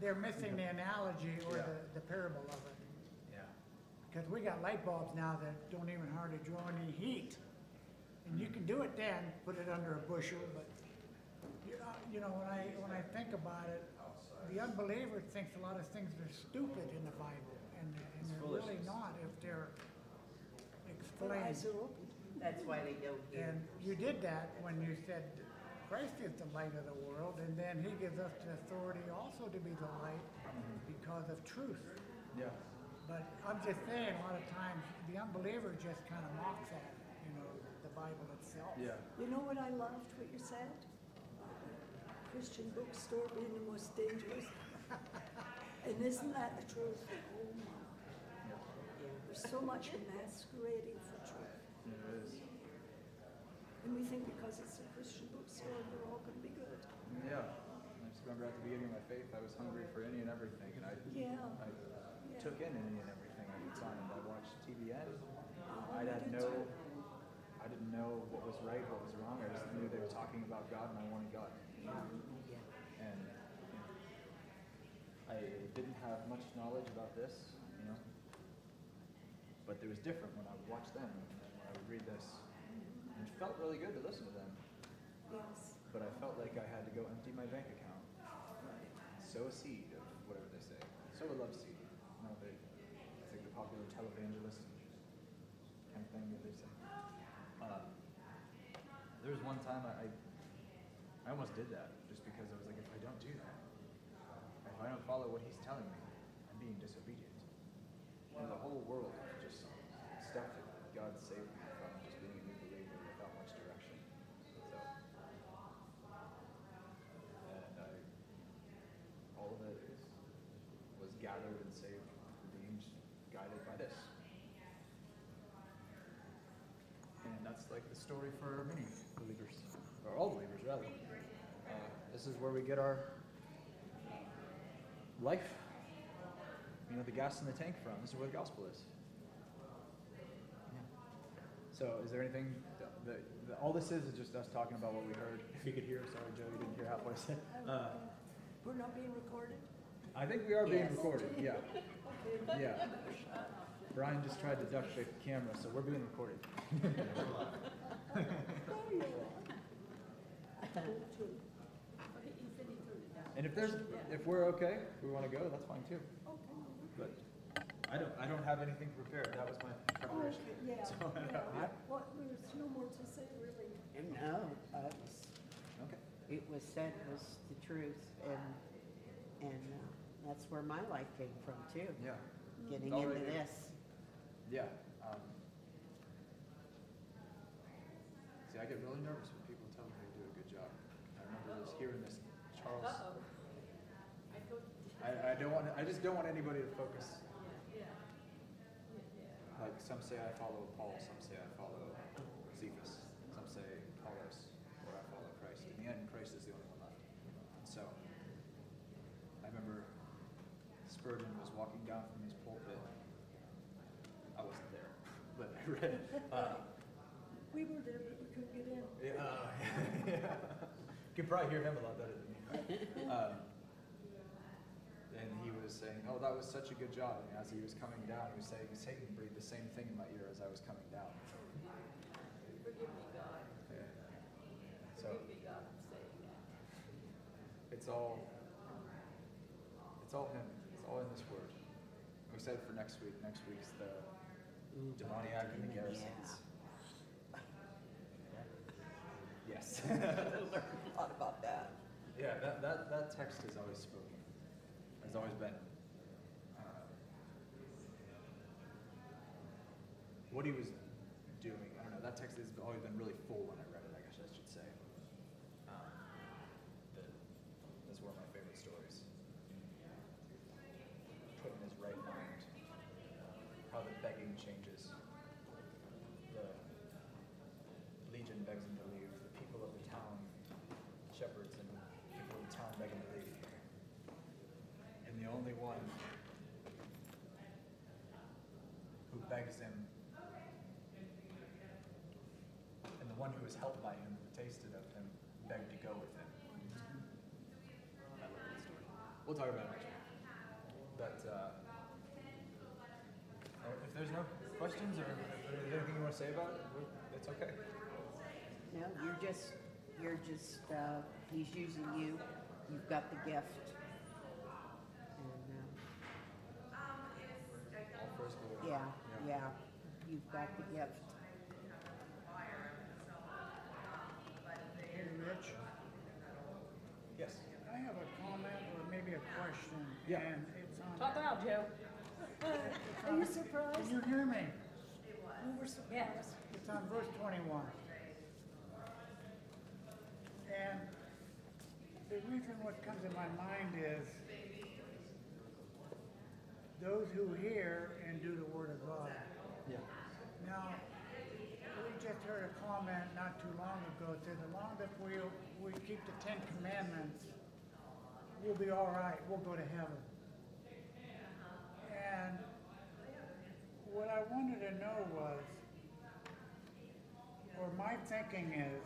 they're missing the analogy or Yeah. the, the parable of it. Yeah. Because we got light bulbs now that don't even hardly draw any heat. And you can do it then, put it under a bushel, but, you know, you know, when I, when I think about it, the unbeliever thinks a lot of things are stupid in the Bible, and, and they're really foolishness. not if they're Their eyes explained. are open. That's why they don't hear. And you did that when you said Christ is the light of the world, and then he gives us the authority also to be the light because of truth. Yeah. But I'm just saying, a lot of times, the unbeliever just kind of mocks at, you know, the Bible itself. Yeah. You know what I loved, what you said? Christian bookstore being the most dangerous. And isn't that the truth? Oh, my. There's so much masquerading for truth. It is. And we think because it's a Christian bookstore, we're all gonna be good. Yeah. I just remember at the beginning of my faith, I was hungry for any and everything, and I, Yeah. I Yeah. took in any and everything I could find. I watched TBN. Oh, I I had no. I didn't know what was right, what was wrong. I just knew they were talking about God, and I wanted God. Yeah. And you know, I didn't have much knowledge about this, you know. But it was different when I would watch them and when I would read this. Felt really good to listen to them. Yes. But I felt like I had to go empty my bank account, sow a seed of whatever they say, sow a love seed. You know, they, it's like the popular televangelist kind of thing that they say. Um, there was one time I, I, I almost did that just because I was like, if I don't do that, if I don't follow what he's telling me, I'm being disobedient. And the whole world just stuff that God saved me like the story for many believers, or all believers rather. Uh, this is where we get our life, you know, the gas in the tank from. This is where the gospel is. Yeah. So, is there anything all this is is just us talking about what we heard? If you could hear, sorry, Joe, you didn't hear half what I said. Uh, We're not being recorded? I think we are being Yes. recorded. Yeah, Okay. yeah. Brian just tried to duck the camera, so we're being recorded. There you are. Too. And if there's, if we're okay, if we want to go, that's fine too. But I don't, I don't have anything prepared. That was my preparation. Okay, yeah, So, yeah. What, there's no more to say, really. No, uh, it was, Okay. it was said was the truth, and, and uh, that's where my life came from too. Yeah. Getting All into right. this. Yeah. Um, see, I get really nervous when people tell me they do a good job. I remember this hearing this Charles. I, I don't want. I just don't want anybody to focus. Like some say I follow Paul, some say I follow Cephas, some say Apollos, or I follow Christ. In the end, Christ is the only one left. And so, I remember Spurgeon was walking down from his pulpit. I wasn't there, but I read. Uh, We were there, but we couldn't get in. yeah, uh, yeah. You can probably hear him a lot better than me. Um, and he was saying, "Oh, that was such a good job." And as he was coming down, he was saying, "Satan breathed the same thing in my ear as I was coming down." Forgive me, God. Yeah. So Forgive me, God, I'm saying that. it's all, it's all him. It's all in this word. We said for next week. Next week's the demoniac and the Gerasenes. Yes. Learned a lot about that. Yeah, that, that, that text has always spoken, has always been. uh, What he was doing, I don't know, that text has always been really one who begs him, and the one who was helped by him, who tasted of him, begged to go with him. We'll talk about it. But uh, uh, if there's no questions or if anything you want to say about it, it's okay. No, you're just, you're just, uh, he's using you. You've got the gift. Yeah, yeah, you've got the gift. Hey, Rich, Yes. I have a comment or maybe a question. Yeah. And it's on. Talk loud, Joe. Are you surprised? Can you hear me? We were surprised. It's on verse twenty-one. And the reason what comes in my mind is those who hear and do the word of God. Yeah. Now, we just heard a comment not too long ago, said as long as we, we keep the Ten Commandments, we'll be all right, we'll go to heaven. And what I wanted to know was, or my thinking is,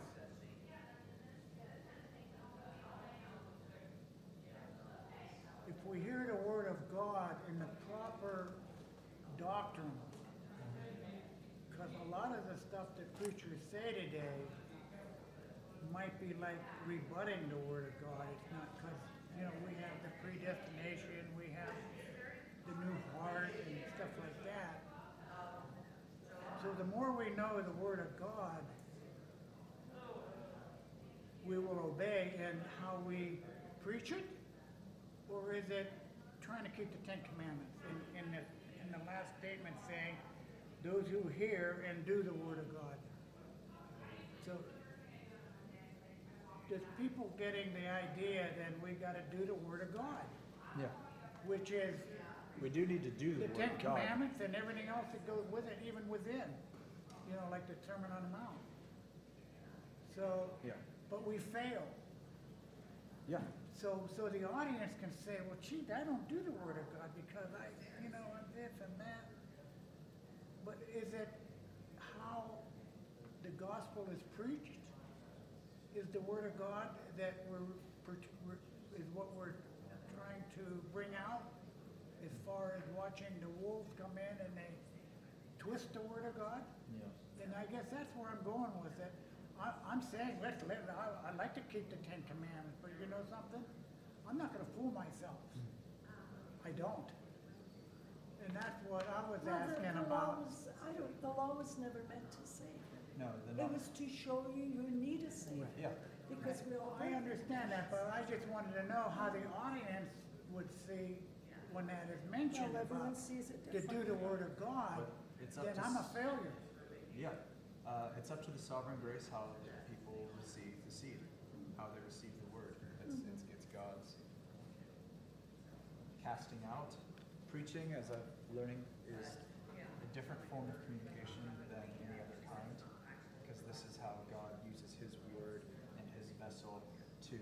if we hear the word of God in the proper doctrine, because a lot of the stuff that preachers say today might be like rebutting the word of God. It's not because, you know, we have the predestination, we have the new heart and stuff like that. So the more we know the word of God, we will obey and how we preach it? Or is it trying to keep the Ten Commandments in, in the, in the last statement saying, those who hear and do the word of God? So, just people getting the idea that we gotta do the word of God, Yeah. which is We do need to do the the Ten word of God. Commandments and everything else that goes with it, even within, you know, like the Sermon on the Mount. So, Yeah. but we fail. Yeah. So, so the audience can say, well, gee, I don't do the word of God because I, you know, I'm this and that. Is it how the gospel is preached? Is the word of God that we're, is what we're trying to bring out? As far as watching the wolves come in and they twist the word of God? Yeah. And I guess that's where I'm going with it. I, I'm saying, let's, let, I, I'd like to keep the Ten Commandments, but you know something? I'm not gonna fool myself. Hmm. I don't. And that's what I was Well, the- asking the law about. was- I don't, the law was never meant to save. No, It the was to show you you need a savior, Yeah. because we all. I understand that, but I just wanted to know how the audience would see when that is mentioned Well, everyone about sees it to do differently. the word of God, But it's up then to I'm a s- failure. Yeah, uh, it's up to the sovereign grace how people receive the seed, how they receive the word. It's, it's, it's God's casting out. Preaching, as I'm learning, is a different form of communication than any other kind, because this is how God uses His word and His vessel to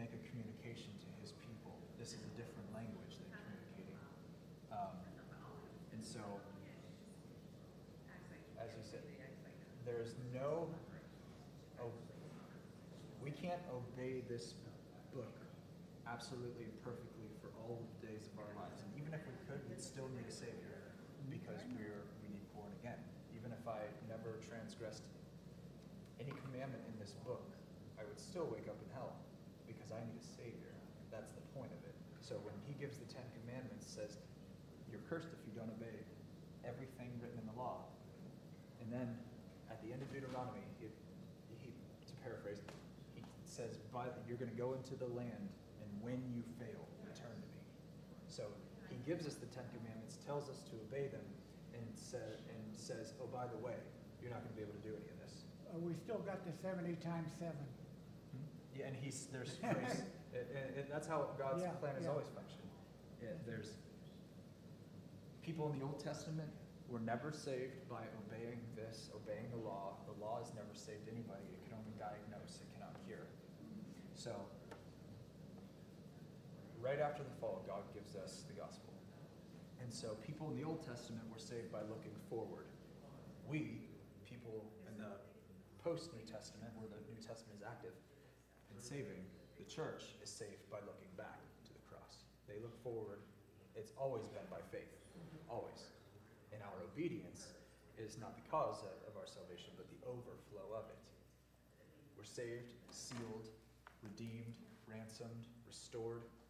make a communication to His people. This is a different language than communicating. Um, and so, as you said, there's no, oh, we can't obey this book absolutely perfectly for all the days of our lives. And even if we could, we'd still need a Savior because we're, we need born again. Even if I never transgressed any commandment in this book, I would still wake up in hell because I need a Savior. That's the point of it. So when he gives the Ten Commandments, says, you're cursed if you don't obey everything written in the law. And then at the end of Deuteronomy, it, he, to paraphrase, he says, by, you're going to go into the land, and when you fail, return to me. So he gives us the Ten Commandments, tells us to obey them, and, sa- and says, oh, by the way, you're not going to be able to do any of this. Uh, we still got the seventy times seven. Yeah, and he's, there's grace, and, and- and that's how God's Yeah, plan has yeah. always functioned. Yeah, there's, people in the Old Testament were never saved by obeying this, obeying the law. The law has never saved anybody. It can only diagnose, it cannot cure. So, right after the fall, God gives us the gospel. And so people in the Old Testament were saved by looking forward. We, people in the post-New Testament, where the New Testament is active in saving, the church is saved by looking back to the cross. They look forward. It's always been by faith, always, in our obedience is not the cause of, our salvation, but the overflow of it. We're saved, sealed, redeemed, ransomed, restored, and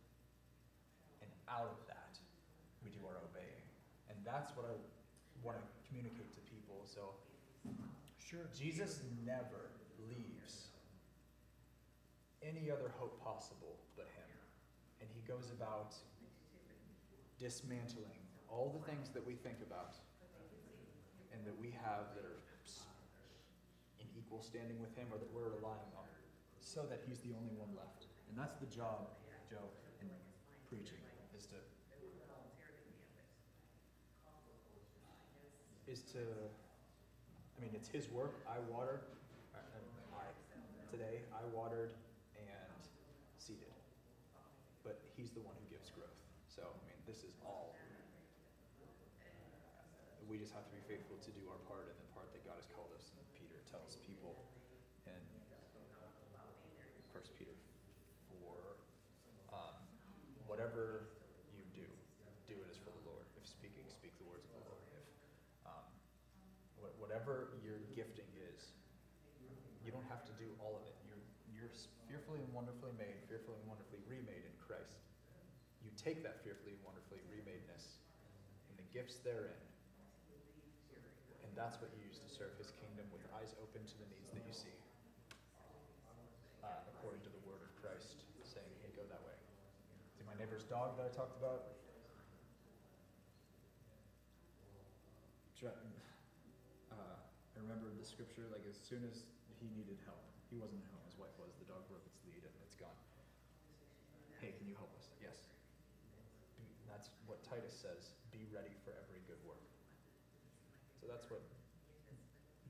out of that, we do our obeying. And that's what I want to communicate to people. So, Sure. Jesus never leaves any other hope possible but Him. And He goes about dismantling all the things that we think about and that we have that are in equal standing with Him or that we're relying on, so that He's the only one left. And that's the job, Joe, in preaching, is to is to I mean, it's his work. I watered. Uh, I, I, today, I watered and seeded. But he's the one who gives growth. So, I mean, this is all. Uh, we just have to be faithful to do our part in the part that God has called us. And Peter tells people in First Peter four, um, whatever you do, do it as for the Lord. If speaking, speak the words of the Lord. If um, whatever your gifting is, you don't have to do all of it. You're, you're fearfully and wonderfully made, fearfully and wonderfully remade in Christ. You take that fearfully and wonderfully remadeness and the gifts therein, and that's what you use to serve His kingdom with eyes open to the needs that you see, uh, according to the word of Christ, saying, "Hey, go that way." See my neighbor's dog that I talked about. Dra- uh, I remember the scripture, like as soon as he needed help, he wasn't at home, his wife was, the dog broke its lead and it's gone. Hey, can you help us? Yes. Be, that's what Titus says, be ready for every good work. So that's what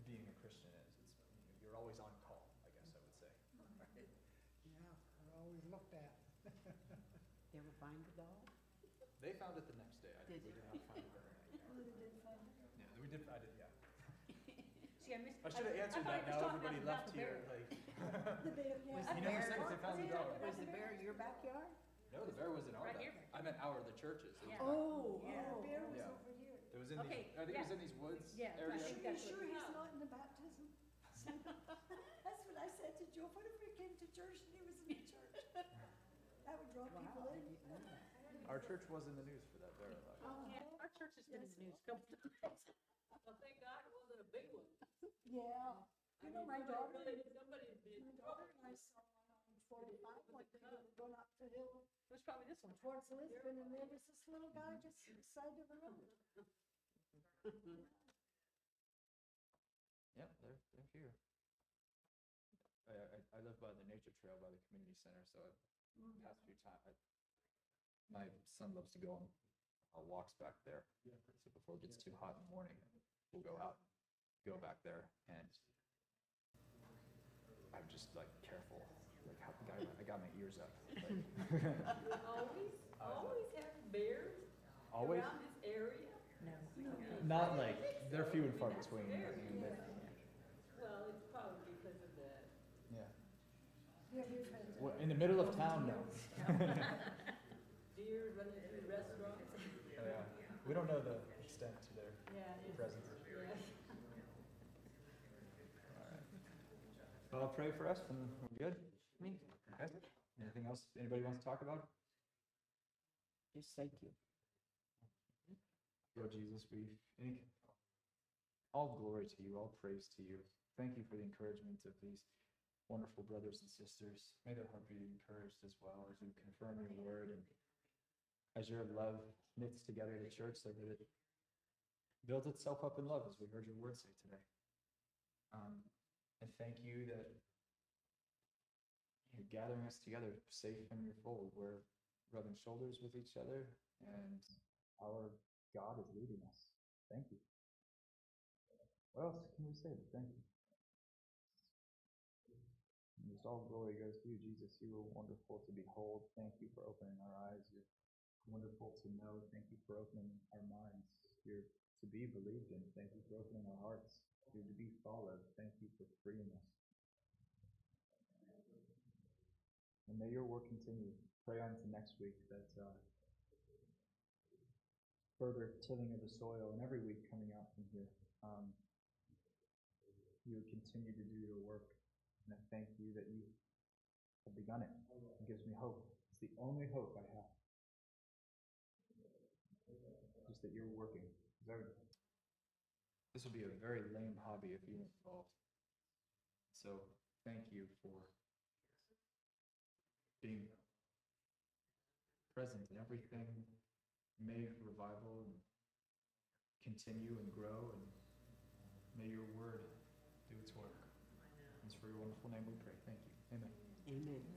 being a Christian is. It's, you know, you're always on call, I guess I would say. Right. Yeah, I always looked at. You ever find a dog? They found it the next day. I, Did we did not find it overnight. Oh, they did. Yeah, we did, I did, yeah. See, I missed. I should have answered thought that, he was now talking everybody about left the here, bear. like. The bear, yeah. Was You never bear- said if they found the dog. Was the bear in your backyard? No, the bear was in our Right back. here. I meant our, the churches. It was Yeah. back- Oh, Yeah. oh, bear was Yeah. over here. It was in Okay, these, I think it was yeah. in these woods Yeah, area. I you that's what sure he's not in the baptism? That's what I said to Joe, what if we came to church and he was in the church? That would draw people Wow, I in. didn't know that. Our church was in the news for that bear attack. Oh, yeah, our church has been in the news a couple times. Well, thank God it wasn't a big one. Yeah. I You know, mean, my somebody daughter, really- Somebody had been, my daughter and I saw one on forty-five, one day, we were going up the hill it was probably this one. towards Lisbon, and there was this little guy just side of the road. Yep, they're, they're here. I, I, I live by the nature trail by the community center, so the past few times, my son loves to go on uh, walks back there. So before it gets too hot in the morning, we'll go out, go back there, and I'm just like careful, like how, I got, I got my ears up. like- Always, always have bears Always, around this area. No. not like, they're few and far between. but, I mean, they- Well, it's probably because of that. Yeah. You have your. Well, in the middle of town, no. Deer running through restaurants. Oh, yeah. We don't know the extent to their Yeah, presence. yeah. Well, I'll pray for us and we're good. Me. Okay. Anything else anybody wants to talk about? Just thank you. Lord Jesus, we any, all glory to you, all praise to you. Thank you for the encouragement of these wonderful brothers and sisters. May their heart be encouraged as well as you confirm your word and as your love knits together the church so that it builds itself up in love, as we heard your word say today. Um, and thank you that you're gathering us together safe in your fold. We're rubbing shoulders with each other and our God is leading us. Thank you. What else can we say thank you? And just all glory goes to you, Jesus. You are wonderful to behold. Thank you for opening wonderful to know. Thank you for opening our minds. You're to be believed in. Thank you for opening our hearts. You're to be followed. Thank you for freeing us. And may your work continue. Pray on to next week that uh, further tilling of the soil and every week coming out from here, um, you would continue to do your work. And I thank you that you have begun it. It gives me hope. It's the only hope I have. Just that you're working. 'Cause I would- This would be a very lame hobby if you weren't involved. So thank you for being present in everything. May revival continue and grow and may your word do its work. It's for your wonderful name we pray. Thank you. Amen. Amen.